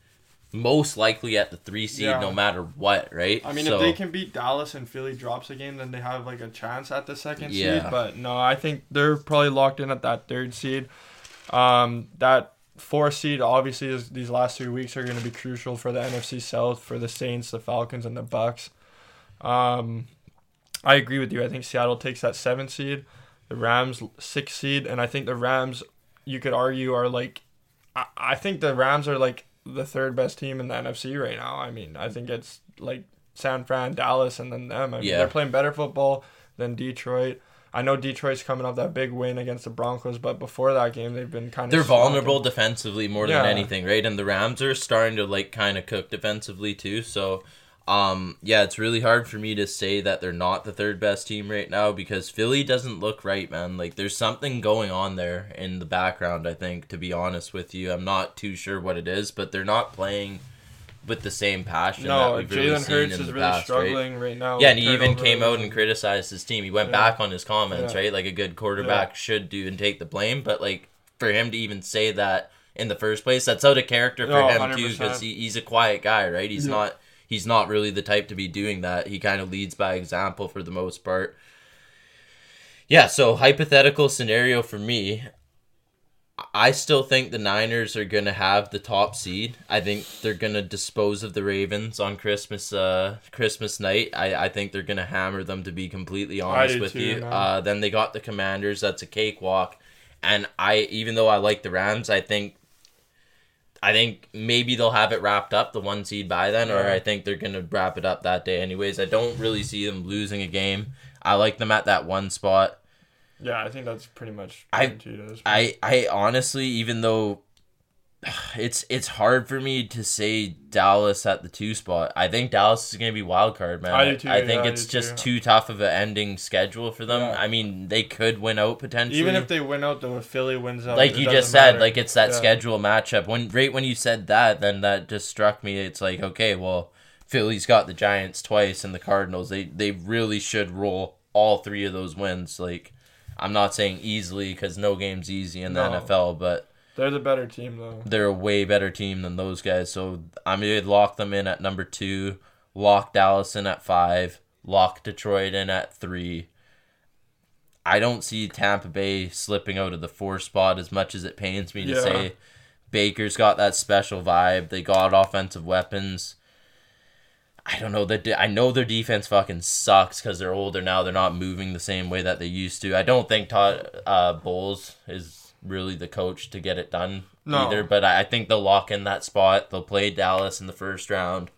most likely at the three seed, no matter what, right? I mean, So- if they can beat Dallas and Philly drops a game, then they have like a chance at the second Yeah. seed. But no, I think they're probably locked in at that third seed. Um, that fourth seed, obviously, is these last three weeks are going to be crucial for the NFC South for the Saints, the Falcons, and the Bucs. Um, I agree with you. I think Seattle takes that seven seed, the Rams six seed, and I think the Rams, you could argue, are like, I, I think the Rams are like the third best team in the NFC right now. I mean, I think it's like San Fran, Dallas, and then them. I mean, Yeah. they're playing better football than Detroit. I know Detroit's coming off that big win against the Broncos, but before that game, they've been kind of they're vulnerable defensively more than Yeah. anything, right? And the Rams are starting to like kind of cook defensively too. So, um, yeah, it's really hard for me to say that they're not the third best team right now because Philly doesn't look right, man. Like there's something going on there in the background. I think, to be honest with you, I'm not too sure what it is, but they're not playing with the same passion that No, we've really Jalen seen Hurts in is the really past, right? struggling right, now. Yeah, and he even came out and criticized his team. He went Yeah. back on his comments, Yeah. right? Like a good quarterback should do and take the blame. But like for him to even say that in the first place, that's out of character for No, him too, 100%. because he, he's a quiet guy, right? He's Yeah. not he's not really the type to be doing that. He kind of leads by example for the most part. Yeah, so hypothetical scenario for me, I still think the Niners are going to have the top seed. I think they're going to dispose of the Ravens on Christmas uh Christmas night. I, I think they're going to hammer them to be completely honest with too, you. man. Uh then they got the Commanders, that's a cakewalk. And I even though I like the Rams, I think I think maybe they'll have it wrapped up the one seed by then, or I think they're gonna wrap it up that day. Anyways, I don't really see them losing a game. I like them at that one spot. Yeah, I think that's pretty much I- guaranteed at this point. I I honestly, even though it's it's hard for me to say Dallas at the two spot. I think Dallas is gonna be wild card, man. I do too, I think yeah, it's just too. tough of an ending schedule for them. Yeah. I mean, they could win out potentially. Even if they win out, though, if Philly wins out, like you just said, matter. like it's that Yeah. schedule matchup. When right when you said that, then that just struck me. It's like okay, well, Philly's got the Giants twice and the Cardinals. They they really should roll all three of those wins. Like I'm not saying easily because no game's easy in the No. NFL, but They're the better team, though. they're a way better team than those guys. So I'm gonna lock them in at number two, lock Dallas in at five, lock Detroit in at three. I don't see Tampa Bay slipping out of the four spot as much as it pains me to Yeah. say. Baker's got that special vibe. They got offensive weapons. I don't know that I know their defense fucking sucks because they're older now. They're not moving the same way that they used to. I don't think Todd uh, Bowles is really the coach to get it done No. either. But I I think they'll lock in that spot. They'll play Dallas in the first round.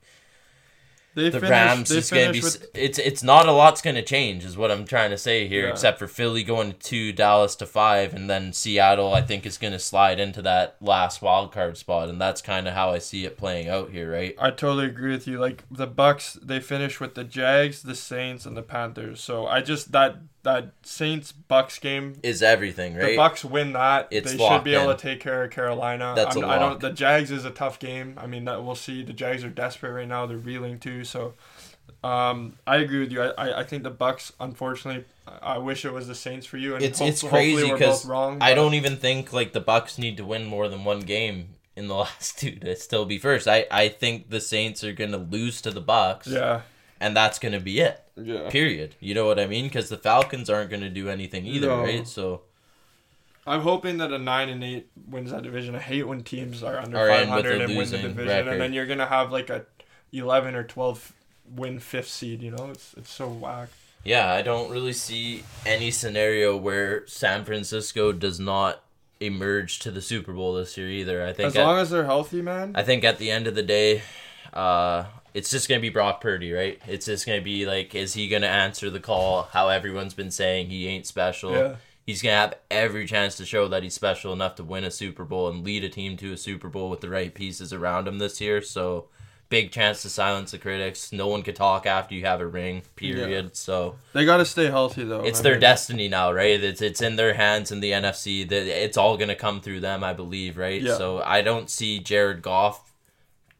They The finished, Rams is gonna be. finished s It's it's not a lot's gonna change, is what I'm trying to say here. Yeah. Except for Philly going to two, Dallas to five, and then Seattle. I think is gonna slide into that last wild card spot, and that's kind of how I see it playing out here, right? I totally agree with you. Like the Bucs, they finished with the Jags, the Saints, and the Panthers. So I just that that Saints Bucs game, Is everything right? the? Bucs win that. It's they should be able to take care of Carolina. That's I'm, a I lock. don't. The Jags is a tough game. I mean, that we'll see. The Jags are desperate right now. They're reeling too. So Um, I agree with you. I, I, I think the Bucs. Unfortunately, I I wish it was the Saints for you. And It's hope- it's crazy because. I don't even think like the Bucs need to win more than one game in the last two to still be first. I I think the Saints are gonna lose to the Bucs, Yeah. and that's gonna be it. Yeah. Period. You know what I mean? Because the Falcons aren't gonna do anything either, No. right? So I'm hoping that a nine and eight wins that division. I hate when teams are under Are in with 500 and win the division, record. and then you're gonna have like a 11 or 12 win fifth seed. You know, it's it's so whack. yeah, I don't really see any scenario where San Francisco does not emerge to the Super Bowl this year either. I think As at- long as they're healthy, man. I think at the end of the day, uh, it's just gonna be Brock Purdy, right? It's just gonna be like, is he gonna answer the call? How everyone's been saying he ain't special. Yeah. He's gonna have every chance to show that he's special enough to win a Super Bowl and lead a team to a Super Bowl with the right pieces around him this year. So, big chance to silence the critics. No one could talk after you have a ring. Period. So They got to stay healthy though. it's I their mean, destiny now, right? It's it's in their hands in the NFC. That it's all gonna come through them, I believe, right? Yeah. So I don't see Jared Goff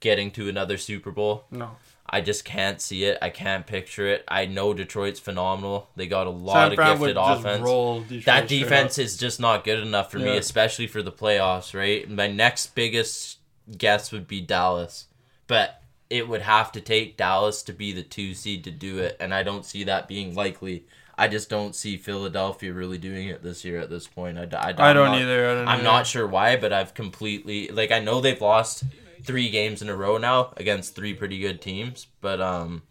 getting to another Super Bowl. No. I just can't see it. I can't picture it. I know Detroit's phenomenal. They got a lot of would gifted offense. That defense is just not good enough for me, especially for the playoffs, right? My next biggest guess would be Dallas. But it would have to take Dallas to be the two seed to do it, and I don't see that being likely. I just don't see Philadelphia really doing it this year at this point. I, I, I don't not- either. I don't I'm either. not sure why, but I've completely like I know they've lost three games in a row now against three pretty good teams, but um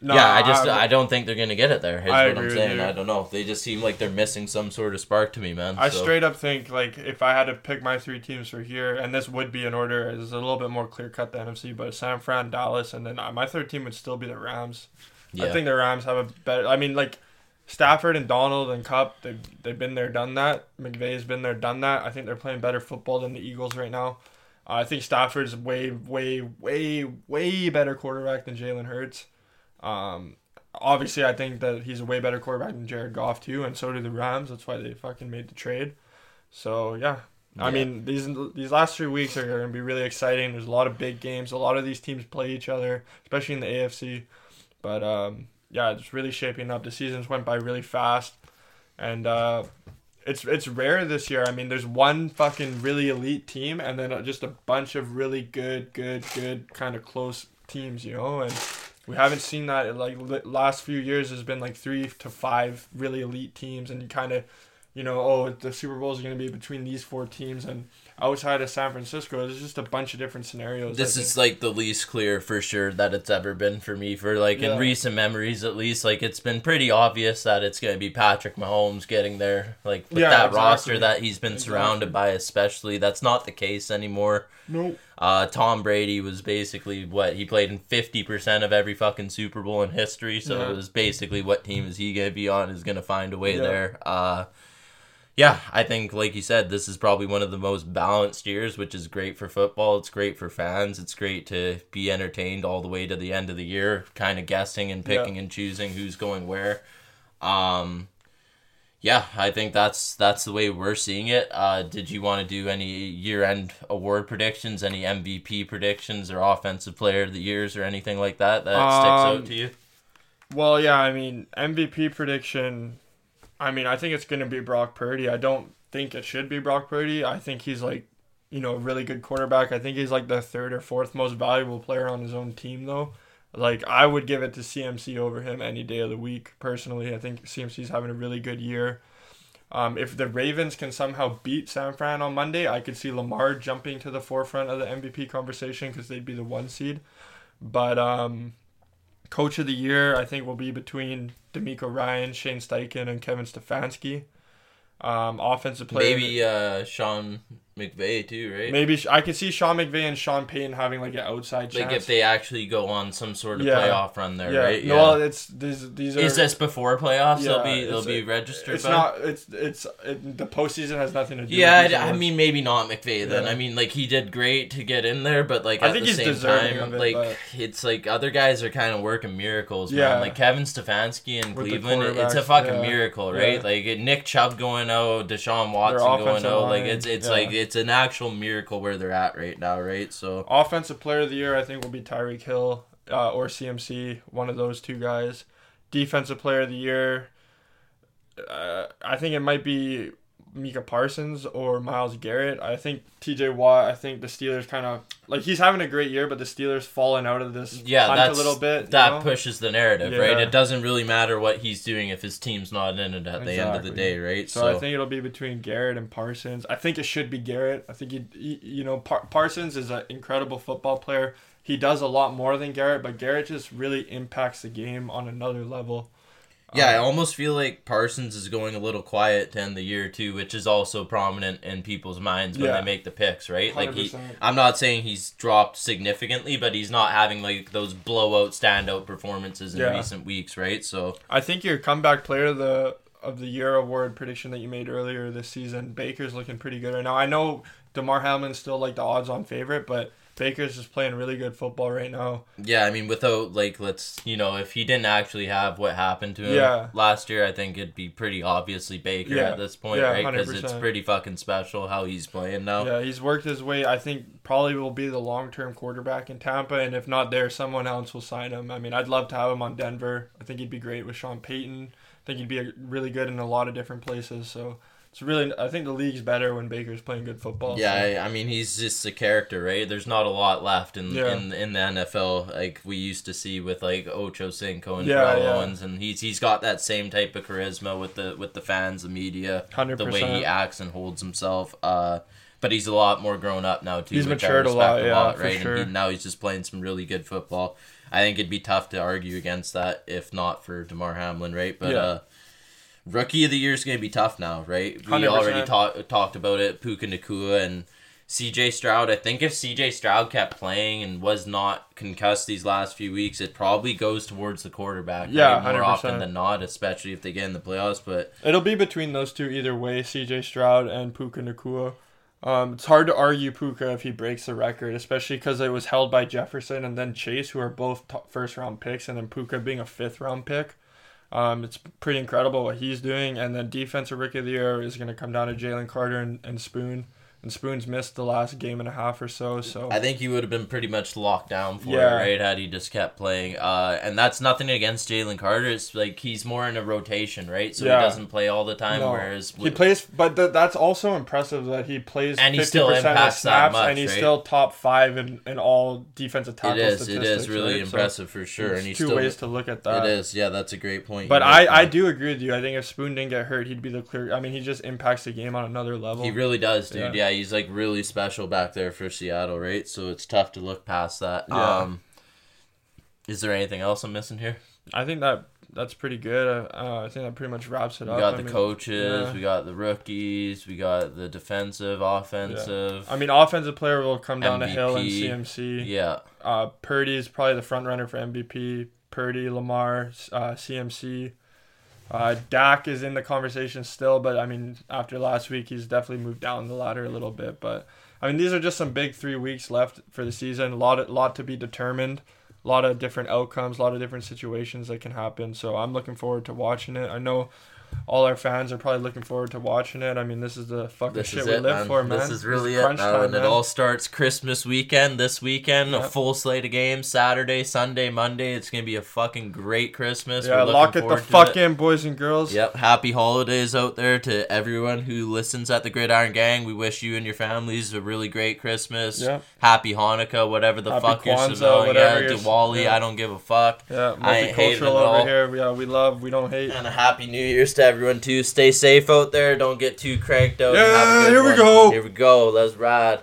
No, yeah, I just I, I, don't think they're gonna get it there. Is I what I'm saying. I don't know. They just seem like they're missing some sort of spark to me, man. I So- straight up think like if I had to pick my three teams for here, and this would be in order, it's a little bit more clear cut the NFC, but San Fran, Dallas, and then uh, my third team would still be the Rams. yeah. I think the Rams have a better. I mean, like Stafford and Donald and Kupp, they've they've been there, done that. McVay's been there, done that. I think they're playing better football than the Eagles right now. Uh, I think Stafford's way, way, way, way better quarterback than Jalen Hurts. Um, obviously, I think that he's a way better quarterback than Jared Goff too, and so do the Rams. That's why they fucking made the trade. So yeah. I mean, these these last three weeks are going to be really exciting. There's a lot of big games. A lot of these teams play each other, especially in the AFC. But um, yeah, it's really shaping up. The seasons went by really fast, and uh, it's it's rare this year. I mean, there's one fucking really elite team, and then just a bunch of really good, good, good kind of close teams. You know, and we haven't seen that. Like last few years, has been like three to five really elite teams, and you kind of, you know, oh, the Super are going to be between these four teams, and outside of San Francisco, there's just a bunch of different scenarios. This is like the least clear for sure that it's ever been for me for like Yeah. in recent memories at least like it's been pretty obvious that it's going to be Patrick Mahomes getting there like with Yeah, that exactly. roster that he's been Exactly. surrounded by especially that's not the case anymore. nope. Uh, Tom Brady was basically what he played in fifty percent of every fucking Super Bowl in history. So Yeah. it was basically what team is he gonna be on is gonna find a way there. Uh, yeah, I think like you said, this is probably one of the most balanced years, which is great for football. It's great for fans. It's great to be entertained all the way to the end of the year, kind of guessing and Yeah. picking and choosing who's going where. Um, yeah, I think that's that's the way we're seeing it. Uh, did you want to do any year-end award predictions, any MVP predictions, or offensive player of the years, or anything like that that sticks Um, out to you? Well, yeah, I mean, MVP prediction. I mean, I think it's going to be Brock Purdy. I don't think it should be Brock Purdy. I think he's like, you know, a really good quarterback. I think he's like the third or fourth most valuable player on his own team, though. Like, I would give it to CMC over him any day of the week, personally. I think CMC's having a really good year. Um, if the Ravens can somehow beat San Fran on Monday, I could see Lamar jumping to the forefront of the MVP conversation because they'd be the one seed. But um, coach of the year, I think, will be between DeMeco Ryan, Shane Steichen, and Kevin Stefanski. Um, offensive player, Maybe uh, Sean McVay too, right? maybe I could see Sean McVay and Sean Payton having like an outside chance. Like if they actually go on some sort of Yeah. playoff run there, yeah, right? no, well, it's these these are. Is this before playoffs? they'll be they'll be registered. It's by? not. It's it's it, the postseason has nothing to do. Yeah, I, I mean maybe not McVay then. Yeah. I mean like he did great to get in there, but like I at think the he's same deserving time, of it, like but- it's like other guys are kind of working miracles, Yeah. man. Like Kevin Stefanski in With Cleveland, it's a fucking yeah. miracle, right? Yeah. Like Nick Chubb going out, Deshaun Watson going out, like it's it's yeah. like it's an actual miracle where they're at right now, right? So offensive player of the year, I think, will be Tyreek Hill. uh, or CMC, one of those two guys. Defensive player of the year, uh, I think it might be Micah Parsons or Myles Garrett. I think TJ Watt, I think the Steelers kind of like he's having a great year, but the Steelers falling out of this Yeah, hunt a little bit. you that know? pushes the narrative, right? It doesn't really matter what he's doing if his team's not in it at the end of the day, right? So, I think it'll be between Garrett and Parsons. I think it should be Garrett. I think he, he you know, Par- Parsons is an incredible football player. He does a lot more than Garrett, but Garrett just really impacts the game on another level. Yeah, I Um, almost feel like Parsons is going a little quiet to end the year too, which is also prominent in people's minds when Yeah. they make the picks, right? Like he I'm not saying he's dropped significantly, but he's not having like those blowout standout performances in Yeah. recent weeks, right? So I think your comeback player of the of the year award prediction that you made earlier this season, Baker's looking pretty good right now. I know Damar Hamlin's still like the odds on favorite, but Baker's just playing really good football right now. yeah, I mean without like let's you know, if he didn't actually have what happened to him Yeah. last year, I think it'd be pretty obviously Baker Yeah. at this point, Yeah, right? Because it's pretty fucking special how he's playing now. Yeah, he's worked his way. I think probably will be the long term quarterback in Tampa, and if not there, someone else will sign him. I mean, I'd love to have him on Denver. I think he'd be great with Sean Payton. I think he'd be really good in a lot of different places. So it's really, I think the league's better when Baker's playing good football. Yeah, so. I, mean he's just a character, right? There's not a lot left in Yeah. in, in the NFL like we used to see with like Ocho Cinco and Yeah, Terrell yeah. Owens, and he's he's got that same type of charisma with the with the fans, the media, hundred the way he acts and holds himself. Uh, but he's a lot more grown up now too. He's matured a lot, respect yeah, for right? sure. And he, now he's just playing some really good football. I think it'd be tough to argue against that if not for Damar Hamlin, right? But Yeah. uh, rookie of the year is going to be tough now, right? We 100%. already talked talked about it. Puka Nacua and CJ Stroud. I think if CJ Stroud kept playing and was not concussed these last few weeks, it probably goes towards the quarterback. Yeah, right? more 100%. often than not, especially if they get in the playoffs. But It'll be between those two either way, CJ Stroud and Puka Nacua. Um, it's hard to argue Puka if he breaks the record, especially because it was held by Jefferson and then Chase, who are both top first round picks, and then Puka being a fifth round pick. Um, it's pretty incredible what he's doing. And then defensive rookie of the year is going to come down to Jalen Carter and, and Spoon. And Spoon's missed the last game and a half or so. So I think he would have been pretty much locked down for Yeah. it, right? Had he just kept playing. Uh, and that's nothing against Jalen Carter. It's like he's more in a rotation, right? So Yeah. he doesn't play all the time. No. Whereas he plays, but th- that's also impressive that he plays And he 50% still impacts that snaps, much, and he's right? still top five in, in all defensive it tackle is. It is really right? So impressive for sure. And he's two still. ways to look at that. It is. Yeah, that's a great point. But I, I do agree with you. I think if Spoon didn't get hurt, he'd be the clear. I mean, he just impacts the game on another level. He really does, dude. Yeah. Yeah. He's like really special back there for Seattle, right? So it's tough to look past that. Yeah. Um, is there anything else I'm missing here? I think that that's pretty good. Uh, I think that pretty much wraps it We up. We got I the mean, coaches, yeah. we got the rookies, we got the defensive, offensive. I mean, offensive player will come down the hill in MVP. CMC. Yeah, Uh, Purdy is probably the front runner for MVP. Purdy, Lamar, uh, CMC. Uh, Dak is in the conversation still, but I mean, after last week, he's definitely moved down the ladder a little bit. But I mean, these are just some big three weeks left for the season. A lot, lot to be determined. A lot of different outcomes, a lot of different situations that can happen. So I'm looking forward to watching it. I know all our fans are probably looking forward to watching it. I mean, this is the fucking this shit we it, live man. for, man. This is really is it, time, and it all starts Christmas weekend. This weekend, a full slate of games: Saturday, Sunday, Monday. It's gonna be a fucking great Christmas. Yeah, lock it the fuck in, boys and girls. Yep. Happy holidays out there to everyone who listens at the Gridiron Gang. We wish you and your families a really great Christmas. Yep. Happy Hanukkah, whatever the Happy fuck you're Kwanzaa, celebrating. whatever Yeah, you're- Diwali, yeah. I don't give a fuck. Yeah, I ain't hating multicultural over here. Yeah, we love, we don't hate. And a happy New Year's to everyone too. Stay safe out there. Don't get too cranked out. and have a Yeah, here we go. Here we go. Let's ride.